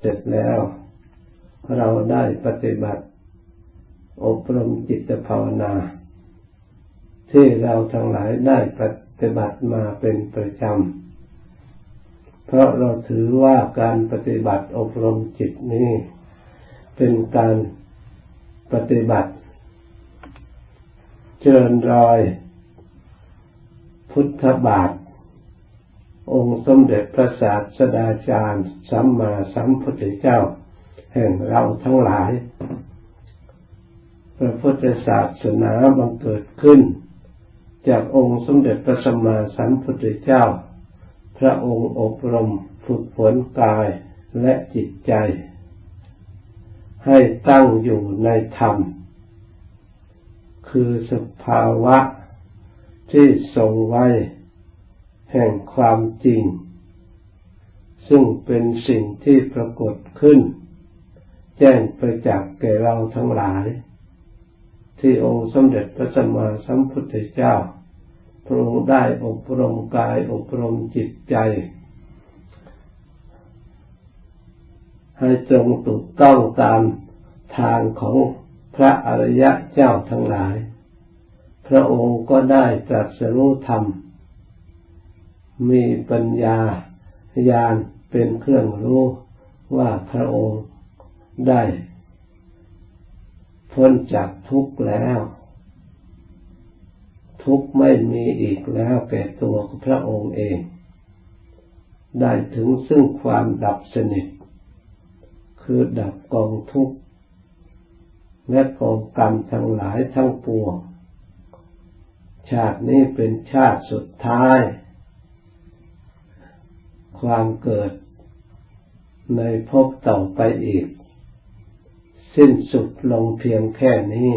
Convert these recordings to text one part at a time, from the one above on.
เสร็จแล้ว เราได้ปฏิบัติ อบรมจิตภาวนา ที่เราทั้งหลายได้ปฏิบัติมาเป็นประจำ เพราะเราถือว่าการปฏิบัติอบรมจิตนี้ เป็นการปฏิบัติเจริญรอย พุทธบาท องค์สมเด็จพระศาสดาจารย์ สัมมาสัมพุทธเจ้า แห่งเราทั้งหลาย พระพุทธศาสนาบังเกิดขึ้น จากองค์สมเด็จพระสัมมาสัมพุทธเจ้า พระองค์อบรมฝึกฝนกายและจิตใจ ให้ตั้งอยู่ในธรรม คือสภาวะที่ทรงไว้ แห่งความจริง ซึ่งเป็นสิ่งที่ปรากฏขึ้น แจ้งประจักษ์แก่เราทั้งหลาย ที่องค์สมเด็จพระสัมมาสัมพุทธเจ้า พระองค์ได้อบรมกายอบรมจิตใจ ให้ตรงถูกต้องตามทางของพระอริยะเจ้าทั้งหลาย พระองค์ก็ได้ตรัสรู้ธรรม มีปัญญาญาณเป็นเครื่องรู้ว่าพระองค์ได้พ้นจากทุกข์แล้ว ทุกข์ไม่มีอีกแล้วแก่ตัวพระองค์เอง ได้ถึงซึ่งความดับสนิท คือดับกองทุกข์และกองกรรมทั้งหลายทั้งปวงชาตินี้เป็นชาติสุดท้าย ความเกิดในภพต่อไปอีก สิ้นสุดลงเพียงแค่นี้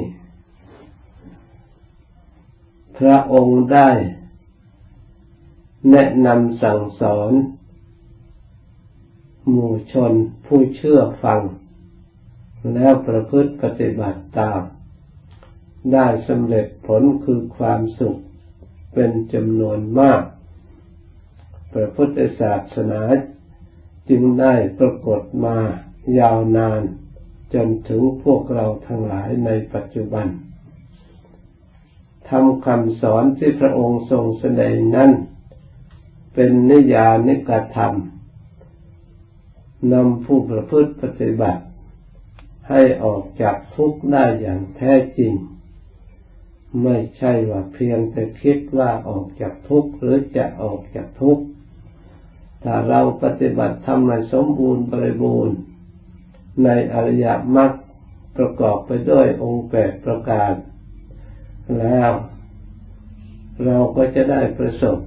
พระองค์ได้ แนะนำสั่งสอน หมู่ชนผู้เชื่อฟัง แล้วประพฤติปฏิบัติตาม ได้สำเร็จผลคือความสุขเป็นจำนวนมาก พระพุทธศาสนาจึงได้ปรากฏมายาวนาน จนถึงพวกเราทั้งหลายในปัจจุบันทำคำสอนที่พระองค์ทรงแสดงนั้น เป็นนิยานิกธรรมนำผู้ประพฤติปฏิบัติ ให้ออกจากทุกข์ได้อย่างแท้จริง ไม่ใช่ว่าเพียงแต่คิดว่าออกจากทุกข์หรือจะออกจากทุกข์ ถ้าเราปฏิบัติทำให้สมบูรณ์บริบูรณ์ ในอริยมรรคประกอบไปด้วยองค์แปดประการ แล้ว เราก็จะได้ประสบ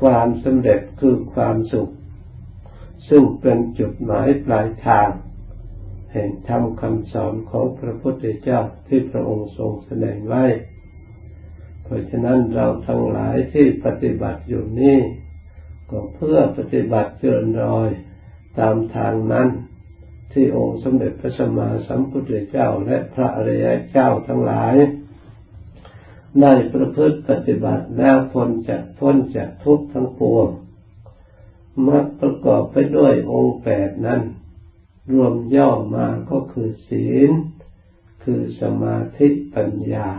ความสำเร็จคือความสุข ซึ่งเป็นจุดหมายปลายทาง แห่งธรรมคำสอนของพระพุทธเจ้าที่พระองค์ทรงแสดงไว้ เพราะฉะนั้นเราทั้งหลายที่ปฏิบัติอยู่นี่ ก็เพื่อปฏิบัติเจริญรอยตามทางนั้น ที่องค์สมเด็จพระสัมมาสัมพุทธเจ้าและพระอริยเจ้าทั้งหลาย ได้ประพฤติปฏิบัติแล้วพ้นจากพ้นจากทุกข์ทั้งปวงมักประกอบไปด้วยองค์แปดนั้น รวมย่อมาก็คือศีล คือสมาธิปัญญา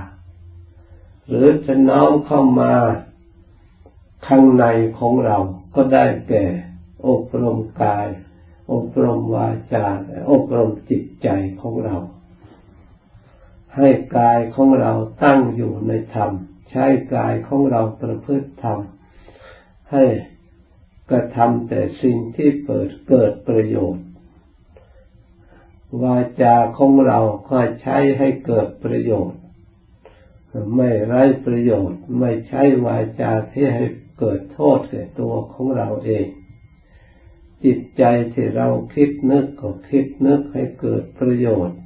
หรือจะน้อมเข้ามา ข้างในของเราก็ได้แก่อบรมกาย อบรมวาจาอบรมจิตใจของเรา ให้กายของเราตั้งอยู่ในธรรม ใช้กายของเราประพฤติธรรม ให้กระทำแต่สิ่งที่เปิดเกิดประโยชน์ วาจาของเราก็ใช้ให้เกิดประโยชน์ ไม่ไร้ประโยชน์ ไม่ใช้วาจาที่ให้ เกิดโทษแก่ตัวของเราเอง จิตใจที่เราคิดนึกก็คิดนึกให้เกิดประโยชน์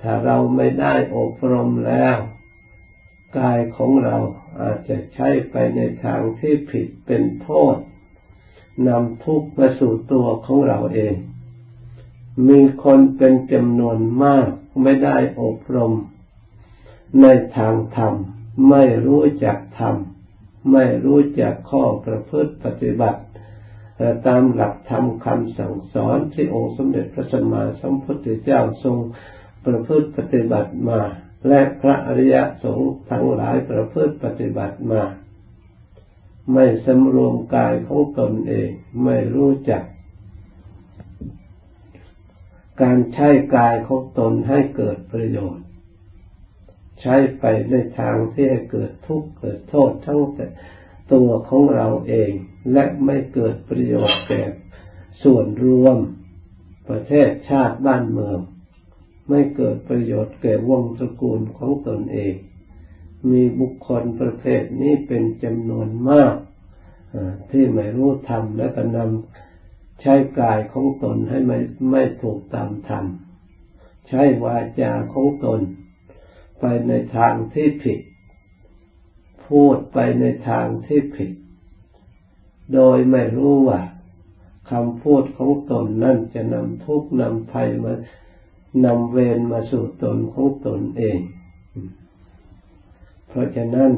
ถ้าเราไม่ได้อบรมแล้ว กายของเราอาจจะใช้ไปในทางที่ผิดเป็นโทษนำทุกข์มาสู่ตัวของเราเอง มีคนเป็นจำนวนมากไม่ได้อบรม ในทางธรรม ไม่รู้จักธรรม ไม่รู้จักข้อประพฤติปฏิบัติตามหลักธรรมคำสั่งสอนที่องค์สมเด็จพระสัมมาสัมพุทธเจ้าทรงประพฤติปฏิบัติมา และพระอริยสงฆ์ทั้งหลายประพฤติปฏิบัติมา ไม่สำรวมกายของตนเองไม่รู้จัก การใช้กายของตนให้เกิดประโยชน์ ใช้ไปในทางที่ให้เกิดทุกข์เกิดโทษทั้งแต่ตัวของเราเอง และไม่เกิดประโยชน์แก่ส่วนรวม ประเทศชาติบ้านเมือง ไม่เกิดประโยชน์แก่วงตระกูลของตนเอง มีบุคคลประเภทนี้เป็นจำนวนมากที่ไม่รู้ธรรมและก็นำใช้กายของตนให้ไม่ไม่ถูกตามธรรมใช้วาจาของตน ไปในทางที่ผิด พูดไปในทางที่ผิด โดยไม่รู้ว่าคำพูดของตนนั่นจะนำทุกข์นำภัยมานำเวรมาสู่ตนของตนเอง เพราะฉะนั้น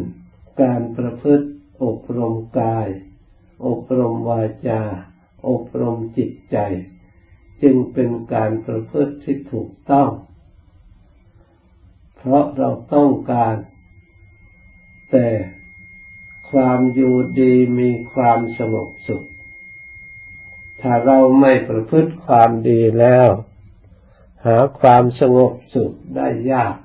การประพฤติอบรมกาย อบรมวาจา อบรมจิตใจ จึงเป็นการประพฤติที่ถูกต้อง เพราะเราต้องการ แต่ความอยู่ดีมีความสงบสุข ถ้าเราไม่ประพฤติความดีแล้ว หาความสงบสุขได้ยาก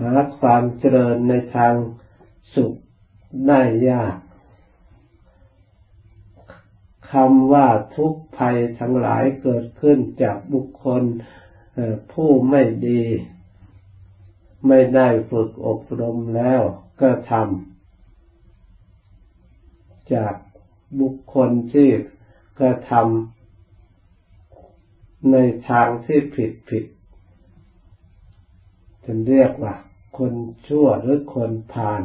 หาความเจริญในทางสุขได้ยากคำว่าทุกภัยทั้งหลายเกิดขึ้นจากบุคคล ผู้ไม่ดีไม่ได้ฝึกอบรมแล้วก็ทำจากบุคคลที่กระทำในทางที่ผิดผิดจะเรียกว่า คนชั่วหรือคนผ่าน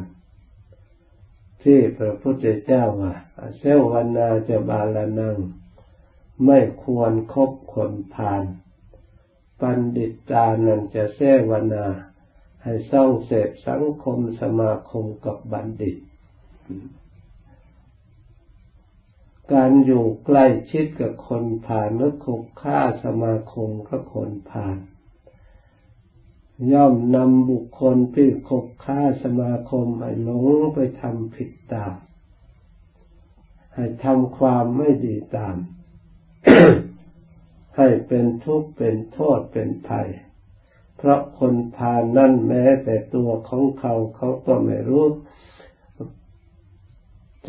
ที่พระพุทธเจ้าว่าเซวนาจะบาลานัง ไม่ควรคบคนผ่าน ปันดิตานันจะเซวนา ให้สร้างเสพสังคมสมาคมกับบัณฑิต การอยู่ใกล้ชิดกับคนผ่านและคบค่าสมาคมกับคนผ่านย่อมนำบุคคลที่คบค่าสมาคมให้หลงไปทำผิดตามให้ทำความไม่ดีตาม ให้เป็นทุกข์เป็นโทษเป็นภัย เพราะคนพานั่นแม้แต่ตัวของเขาเขาก็ไม่รู้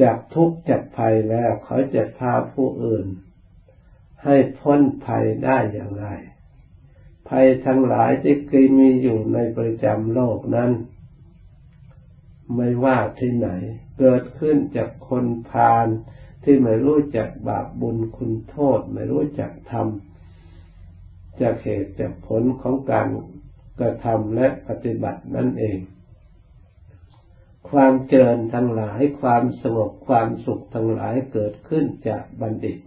จากทุกข์จากภัยแล้วเขาจะพาผู้อื่น ให้พ้นภัยได้อย่างไร ภัยทั้งหลายที่เคยมีอยู่ในประจำโลกนั้น ไม่ว่าที่ไหน เกิดขึ้นจากคนพาลที่ไม่รู้จักบาปบุญคุณโทษ ไม่รู้จักทำ จากเหตุจากผลของการกระทำและปฏิบัตินั่นเอง ความเจริญทั้งหลายความสงบความสุขทั้งหลายเกิดขึ้นจากบัณฑิต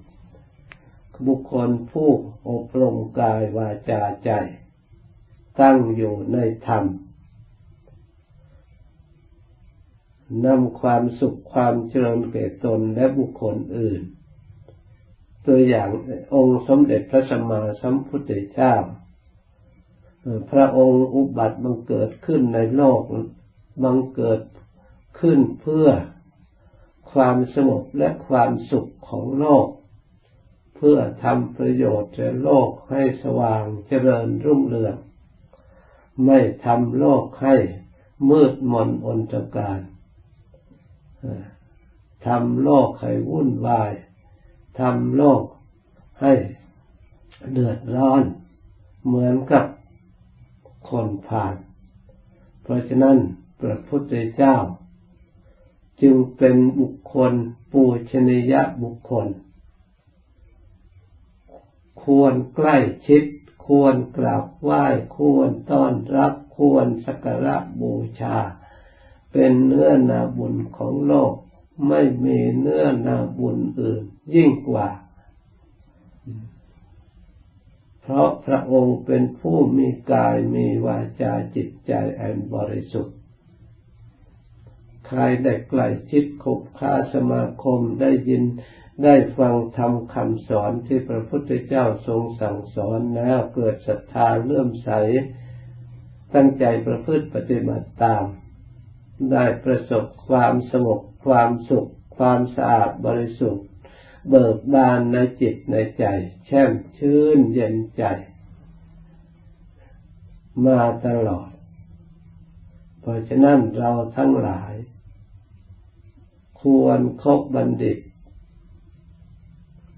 บุคคลผู้อบรมกายวาจาใจ ตั้งอยู่ในธรรมนำความสุขความเจริญแก่ตนและบุคคลอื่น ตัวอย่างองค์สมเด็จพระสัมมาสัมพุทธเจ้า พระองค์อุบัติบังเกิดขึ้นในโลกบังเกิดขึ้นเพื่อความสงบและความสุขของโลก เพื่อทำประโยชน์แก่โลกให้สว่างเจริญรุ่งเรือง ไม่ทำโลกให้มืดมนอนตการทำโลกให้วุ่นวาย ทำโลกให้เดือดร้อน เหมือนกับคนผ่าน เพราะฉะนั้นพระพุทธเจ้า จึงเป็นบุคคลปูชนียบุคคล ควรใกล้ชิด ควรกราบไหว้ ควรต้อนรับ ควรสักการะบูชา เป็นเนื้อนาบุญของโลก ไม่มีเนื้อนาบุญอื่น ยิ่งกว่า เพราะพระองค์เป็นผู้มีกายมีวาจาจิตใจอันบริสุทธิ์ ใครได้ใกล้ชิดคบค้าสมาคมได้ยินได้ฟังทำคำสอนที่พระพุทธเจ้าทรงสั่งสอนแล้วเกิดศรัทธาเลื่อมใส ตั้งใจประพฤติปฏิบัติตาม ได้ประสบความสงบความสุข ความสะอาดบริสุทธิ์ เบิกบานในจิตในใจ แช่มชื่นเย็นใจ มาตลอด เพราะฉะนั้นเราทั้งหลาย ควรครบบัณฑิต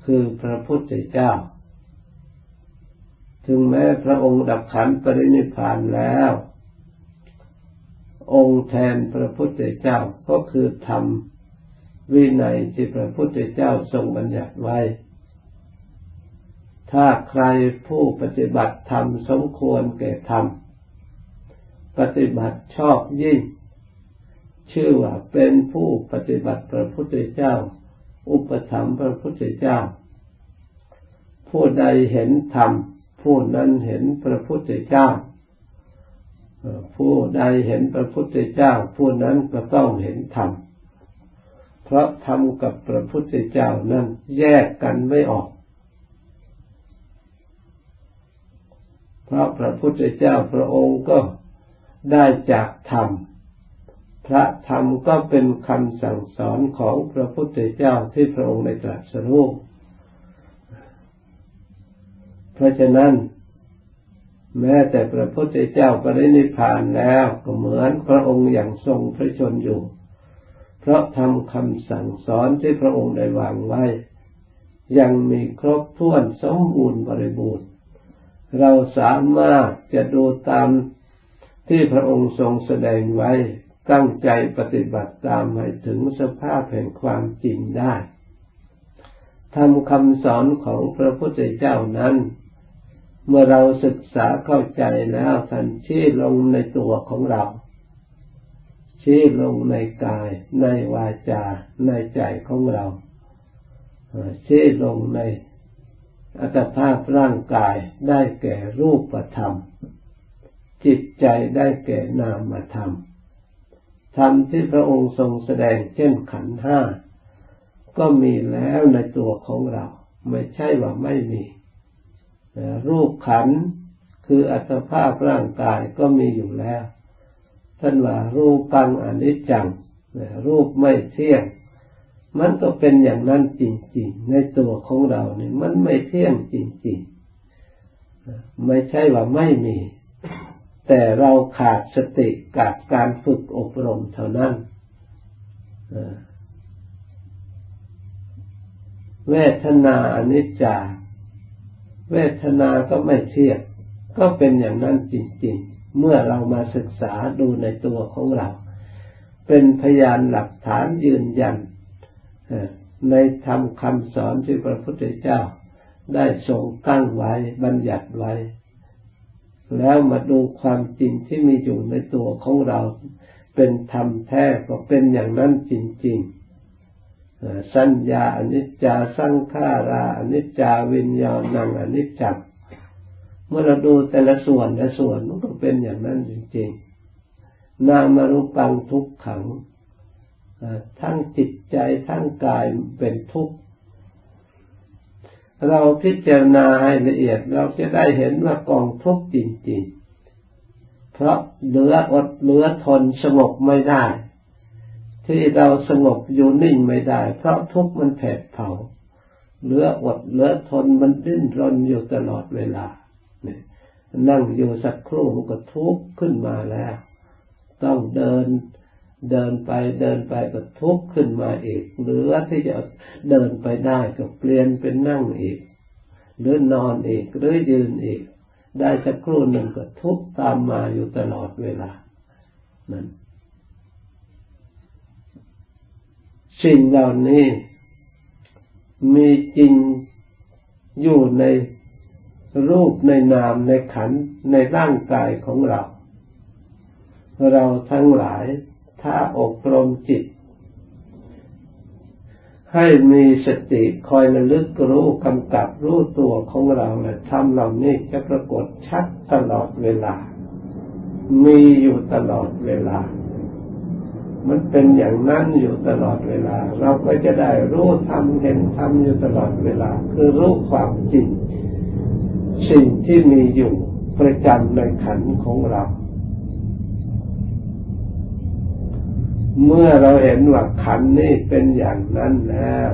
คือพระพุทธเจ้า ถึงแม้พระองค์ดับขันปรินิพานแล้ว องค์แทนพระพุทธเจ้าก็คือธรรม วินัยที่พระพุทธเจ้าทรงบัญญัติไว้ ถ้าใครผู้ปฏิบัติธรรมสมควรแก่ธรรม ปฏิบัติชอบยิ่ง ชื่อว่าเป็นผู้ปฏิบัติพระพุทธเจ้า อุปถัมภ์พระพุทธเจ้า ผู้ใดเห็นธรรมผู้นั้นเห็นพระพุทธเจ้า ผู้ใดเห็นพระพุทธเจ้า ผู้นั้นก็ต้องเห็นธรรม เพราะธรรมกับพระพุทธเจ้านั้นแยกกันไม่ออก เพราะพระพุทธเจ้าพระองค์ก็ได้จากธรรม พระธรรมก็เป็นคำสั่งสอนของพระพุทธเจ้าที่พระองค์ได้ตรัสรู้เพราะฉะนั้น แม้แต่พระพุทธเจ้าปรินิพานแล้วก็เหมือนพระองค์อย่างทรงพระชนอยู่ เพราะทำคำสั่งสอนที่พระองค์ได้วางไว้ ยังมีครบถ้วนสมบูรณ์บริบูรณ์ เราสามารถจะดูตามที่พระองค์ทรงแสดงไว้ตั้งใจปฏิบัติตามให้ถึงสภาพแห่งความจริงได้ทำคำสอนของพระพุทธเจ้านั้น เมื่อเราศึกษาเข้าใจแล้วทันชี้ลงในตัวของเรา ชี้ลงในกาย ในวาจา ในใจของเราชี้ลงในอัตภาพร่างกายได้แก่รูปธรรม จิตใจได้แก่นามธรรมธรรมที่พระองค์ทรงแสดงเช่นขันห้าก็มีแล้วในตัวของเรา ไม่ใช่ว่าไม่มี รูปขันคืออัตภาพร่างกายก็มีอยู่แล้ว ท่านว่ารูปังอนิจจังรูปไม่เที่ยง มันก็เป็นอย่างนั้นจริง ๆ ในตัวของเราเนี่ยมันไม่เที่ยงจริง ๆ ไม่ใช่ว่าไม่มี แต่เราขาดสติกับการฝึกอบรมเท่านั้นเวทนาอนิจจา เวทนาก็ไม่เที่ยง ก็เป็นอย่างนั้นจริง ๆ เมื่อเรามาศึกษาดูในตัวของเรา เป็นพยานหลักฐานยืนยันในธรรมคำสอนที่พระพุทธเจ้า ได้ทรงตั้งไว้บัญญัติไว้ แล้วมาดูความจริงที่มีอยู่ในตัวของเรา เป็นธรรมแท้ก็เป็นอย่างนั้นจริง ๆสัญญาอนิจจาสังขาราอนิจจาวิญญาณังอนิจจัง เมื่อเราดูแต่ละส่วนละส่วนมันก็เป็นอย่างนั้นจริงๆ นามารุปังทุกขังทั้งจิตใจทั้งกายเป็นทุกข์ เราพิจารณาให้ละเอียดเราจะได้เห็นว่ากองทุกข์จริงๆ เพราะเหลืออดเหลือทนสงบไม่ได้ ที่เราสงบอยู่นิ่งไม่ได้ เพราะทุกข์มันแผดเผาเหลืออดเหลือทนมันดิ้นรนอยู่ตลอดเวลา นั่งอยู่สักครู่มันก็ทุกข์ขึ้นมาแล้ว ต้องเดินเดินไปเดินไปก็ทุกข์ขึ้นมาอีกเหรือที่จะเดินไปได้ก็เปลี่ยนเป็นนั่งอีก หรือนอนอีกหรือยืนอีก ได้สักครู่หนึ่งก็ทุกข์ตามมาอยู่ตลอดเวลานั้นสิ่งเหล่านี้มีจริงอยู่ใน รูปในนามในขันในร่างกายของเรา เราทั้งหลายถ้าอบรมจิต ให้มีสติคอยระลึกรู้กำกับรู้ตัวของเราและทำเหล่านี้จะปรากฏชัดตลอดเวลา มีอยู่ตลอดเวลา มันเป็นอย่างนั้นอยู่ตลอดเวลา เราก็จะได้รู้ทำเห็นทำอยู่ตลอดเวลา คือรู้ความจริง สิ่งที่มีอยู่ประจำในขันของเรา เมื่อเราเห็นว่าขันนี้เป็นอย่างนั้นแล้ว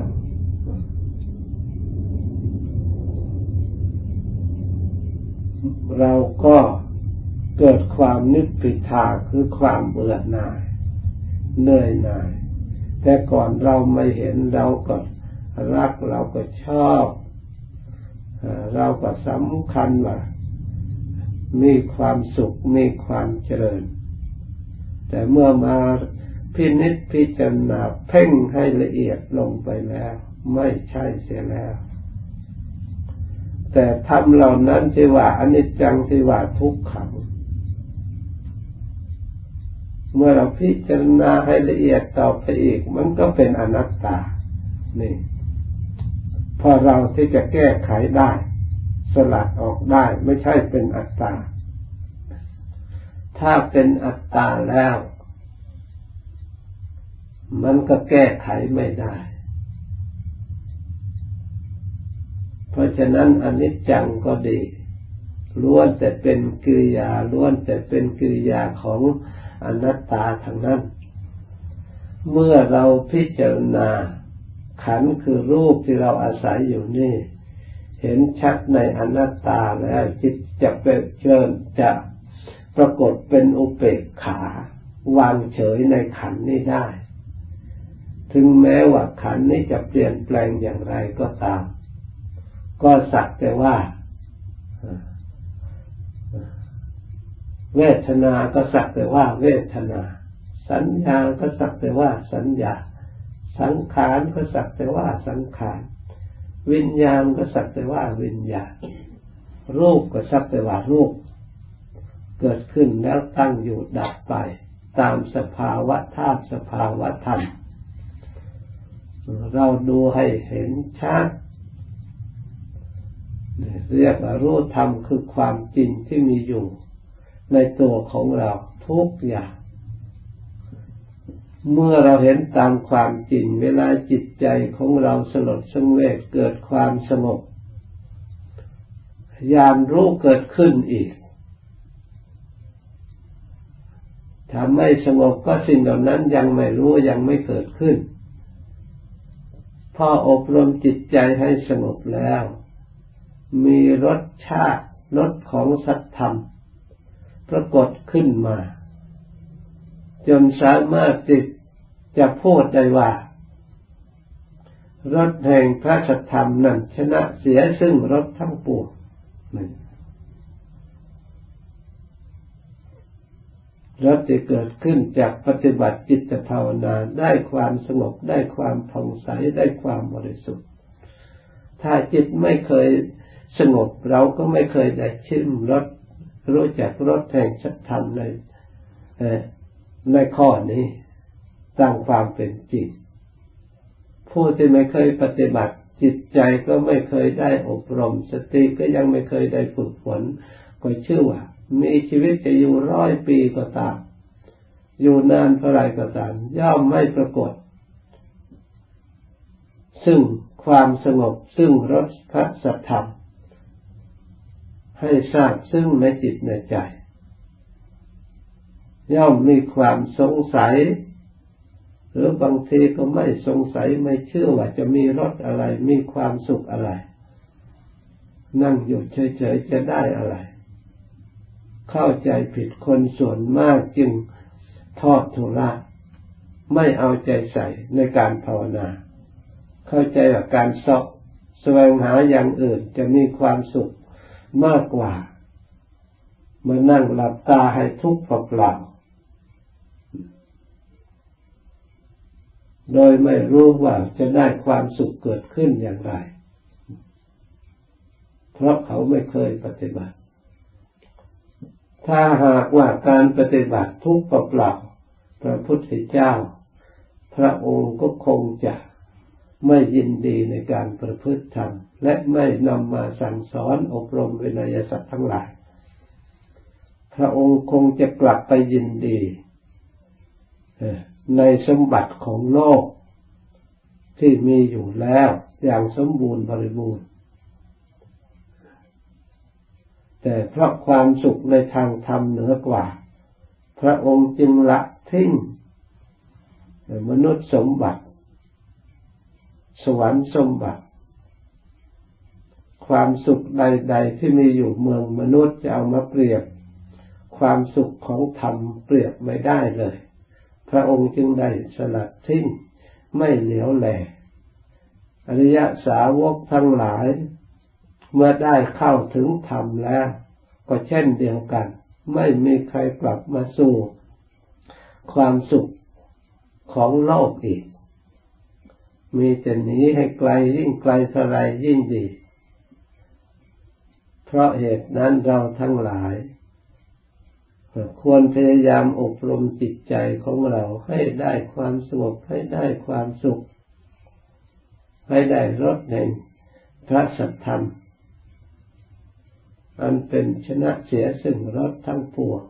เราก็เกิดความนึกปิทาคือความเบื่อหน่ายเหนื่อยหน่าย แต่ก่อนเราไม่เห็นเราก็รักเราก็ชอบ เราก็สำคัญว่ามีความสุขมีความเจริญ แต่เมื่อมาพินิจพิจารณาเพ่งให้ละเอียดลงไปแล้ว ไม่ใช่เสียแล้ว แต่ทำเหล่านั้นที่ว่าอนิจจังที่ว่าทุกขัง เมื่อเราพิจารณาให้ละเอียดต่อไปอีก มันก็เป็นอนัตตา นี่ พอเราที่จะแก้ไขได้ สลัดออกได้ไม่ใช่เป็นอัตตา ถ้าเป็นอัตตาแล้ว มันก็แก้ไขไม่ได้ เพราะฉะนั้นอนิจจังก็ดีล้วนแต่เป็นกิริยาล้วนแต่เป็นกิริยาของอนัตตาทางนั้น เมื่อเราพิจารณา ขันคือรูปที่เราอาศัยอยู่นี่ เห็นชัดในอนัตตาแล้วจิตจะเป็นเชิญจะปรากฏเป็นอุเบกขาวางเฉยในขันนี้ได้ ถึงแม้ว่าขันนี้จะเปลี่ยนแปลงอย่างไรก็ตาม ก็สักแต่ว่าเวทนา ก็สักแต่ว่าเวทนา สัญญา ก็สักแต่ว่าสัญญา สังขารก็สักแต่ว่าสังขาร วิญญาณก็สักแต่ว่าวิญญาณ รูปก็สักแต่ว่ารูป เกิดขึ้นแล้วตั้งอยู่ดับไป ตามสภาวะธาตุสภาวะธรรม เราดูให้เห็นชัดเรียกว่ารู้ธรรมคือความจริงที่มีอยู่ ในตัวของเราทุกอย่าง เมื่อเราเห็นตามความจริง เวลาจิตใจของเราสลดสงเวชเกิดความสงบยามรู้เกิดขึ้นอีกถ้าไม่สงบก็สิ่งเหล่านั้นยังไม่รู้ยังไม่เกิดขึ้น พออบรมจิตใจให้สงบแล้ว มีรสชาติรสของสัตธรรม ปรากฏขึ้นมา จนสามารถติดจะพูดได้ว่ารถแห่งพระสัทธรรมนั้นชนะเสียซึ่งรถทั้งปวงรถที่เกิดขึ้นจากปฏิบัติจิตภาวนาได้ความสงบได้ความผ่องใสได้ความบริสุทธิ์ ถ้าจิตไม่เคยสงบเราก็ไม่เคยได้ชิมรสรู้จักรสแห่งสัจธรรมใน ในข้อนี้ตามความเป็นจริง ผู้ที่ไม่เคยปฏิบัติจิตใจก็ไม่เคยได้อบรม สติก็ยังไม่เคยได้ฝึกฝน ก็เชื่อว่า มีชีวิตจะอยู่ร้อยปีก็ตาม อยู่นานเท่าไรก็ตาม ย่อมไม่ปรากฏ ซึ่งความสงบซึ่งรสพระสัทธรรม ให้ทราบซึ่งในจิตในใจ ย่อมมีความสงสัย หรือบางทีก็ไม่สงสัยไม่เชื่อว่าจะมีรสอะไร มีความสุขอะไร นั่งอยู่เฉยๆจะได้อะไร เข้าใจผิดคนส่วนมากจึงทอดทุระไม่เอาใจใส่ในการภาวนา เข้าใจว่าการสอบแสวงหาอย่างอื่นจะมีความสุขมากกว่ามานั่งหลับตาให้ทุกข์เปล่า โดยไม่รู้ว่าจะได้ความสุขเกิดขึ้นอย่างไร เพราะเขาไม่เคยปฏิบัติ ถ้าหากว่าการปฏิบัติทุกข์เปล่าพระพุทธเจ้า พระองค์ก็คงจะไม่ยินดีในการประพฤติธรรม และไม่นำมาสั่งสอนอบรมวินัยสัตว์ทั้งหลาย พระองค์คงจะกลับไปยินดี ในสมบัติของโลกที่มีอยู่แล้วอย่างสมบูรณ์บริบูรณ์ แต่เพราะความสุขในทางธรรมเหนือกว่า พระองค์จึงละทิ้งมนุษย์สมบัติ สวรรค์สมบัติ ความสุขใด ๆ ที่มีอยู่เมืองมนุษย์จะเอามาเปรียบ ความสุขของธรรมเปรียบไม่ได้เลย พระองค์จึงได้สลัดทิ้งไม่เหลียวแหลอริยสาวกทั้งหลาย เมื่อได้เข้าถึงธรรมแล้ว ก็เช่นเดียวกัน ไม่มีใครกลับมาสู่ความสุขของโลกอีก มีแต่หนีให้ไกลยิ่งไกลเท่าไรยิ่งดี เพราะเหตุนั้นเราทั้งหลาย ควรพยายามอบรมจิตใจของเราให้ได้ความสงบให้ได้ความสุข ให้ได้รสแห่งพระสัทธรรม อันเป็นชนะเสียซึ่งรสทั้งปวง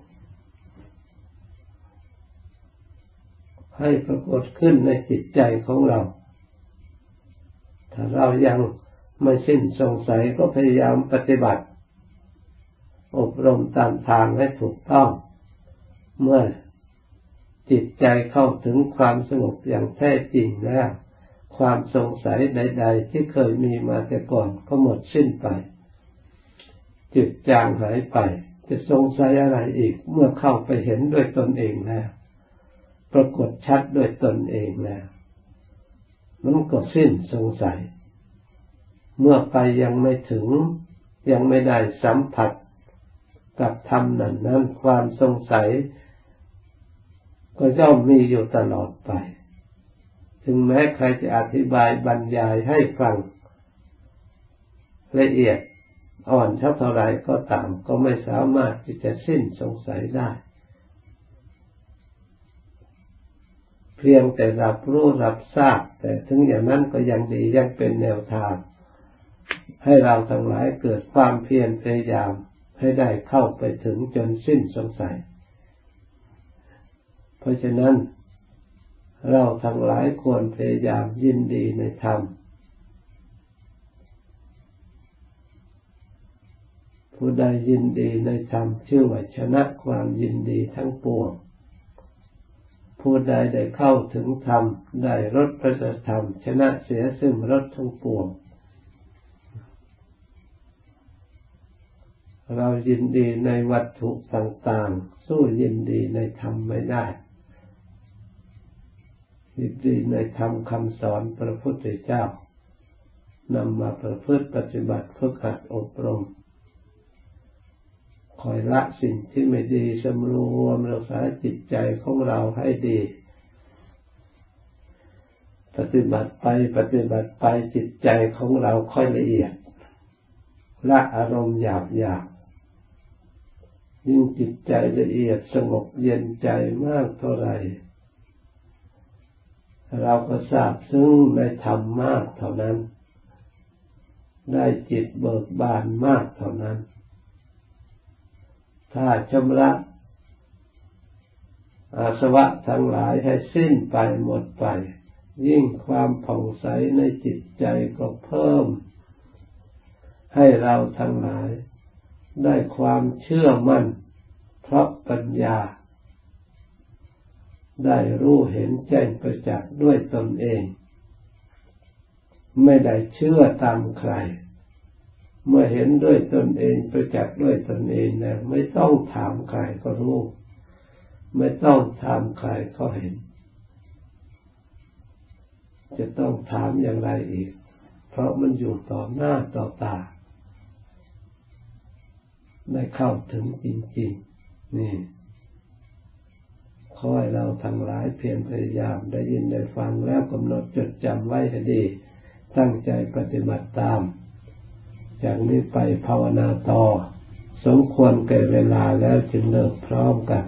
ให้ปรากฏขึ้นในจิตใจของเรา ถ้าเรายังไม่สิ้นสงสัยก็พยายามปฏิบัติ อบรมตามทางให้ถูกต้อง เมื่อจิตใจเข้าถึงความสงบอย่างแท้จริงแล้ว ความสงสัยใด ๆ ที่เคยมีมาแต่ก่อนก็หมดสิ้นไป จิตจางหายไป จะสงสัยอะไรอีกเมื่อเข้าไปเห็นด้วยตนเองแล้วปรากฏชัดด้วยตนเองแล้วมันก็สิ้นสงสัย เมื่อไปยังไม่ถึงยังไม่ได้สัมผัส กับธรรมนั้นนั้นความสงสัย ก็ย่อมมีอยู่ตลอดไป ถึงแม้ใครจะอธิบายบรรยายให้ฟัง ละเอียดอ่อนเท่าไรก็ตามก็ไม่สามารถที่จะสิ้นสงสัยได้ เพียงแต่รับรู้รับทราบ แต่ถึงอย่างนั้นก็ยังดียังเป็นแนวทาง ให้เราทั้งหลายเกิดความเพียรพยายาม ให้ได้เข้าไปถึงจนสิ้นสงสัย เพราะฉะนั้นเราทั้งหลายควรพยายามยินดีในธรรม ผู้ใดยินดีในธรรมชื่อว่าชนะความยินดีทั้งปวง ผู้ใดได้เข้าถึงธรรมได้รสพระธรรม ชนะเสียซึ่งรสทั้งปวง เรายินดีในวัตถุต่างๆ สู้ยินดีในธรรมไม่ได้ ยินดีในธรรมคำสอนพระพุทธเจ้านำมาประพฤติปฏิบัติฝึกหัดอบรม คอยละสิ่งที่ไม่ดีสำรวมรักษาจิตใจของเราให้ดี ปฏิบัติไปปฏิบัติไปจิตใจของเราค่อยละเอียดละอารมณ์หยาบหยาบ ยิ่งจิตใจละเอียดสงบเย็นใจมากเท่าไหร่เราก็ทราบซึ่งในธรรมมากเท่านั้น ได้จิตเบิกบานมากเท่านั้น ถ้าชำระอาสวะทั้งหลายให้สิ้นไปหมดไป ยิ่งความผ่องใสในจิตใจก็เพิ่ม ให้เราทั้งหลาย ได้ความเชื่อมั่นเพราะปัญญา ได้รู้เห็นแจ้งประจักษ์ด้วยตนเอง ไม่ได้เชื่อตามใคร เมื่อเห็นด้วยตนเองประจักษ์ด้วยตนเองแล้วไม่ต้องถามใครก็รู้ ไม่ต้องถามใครก็เห็น จะต้องถามอย่างไรอีก เพราะมันอยู่ต่อหน้าต่อตา ได้เข้าถึงจริงๆ นี่ขอให้เราทั้งหลายเพียรพยายามได้ยินได้ฟังแล้วกำหนดจดจำไว้ให้ดี ตั้งใจปฏิบัติตาม จากนี้ไปภาวนาต่อ สมควรเกิดเวลาแล้วจึงเลิกพร้อมกัน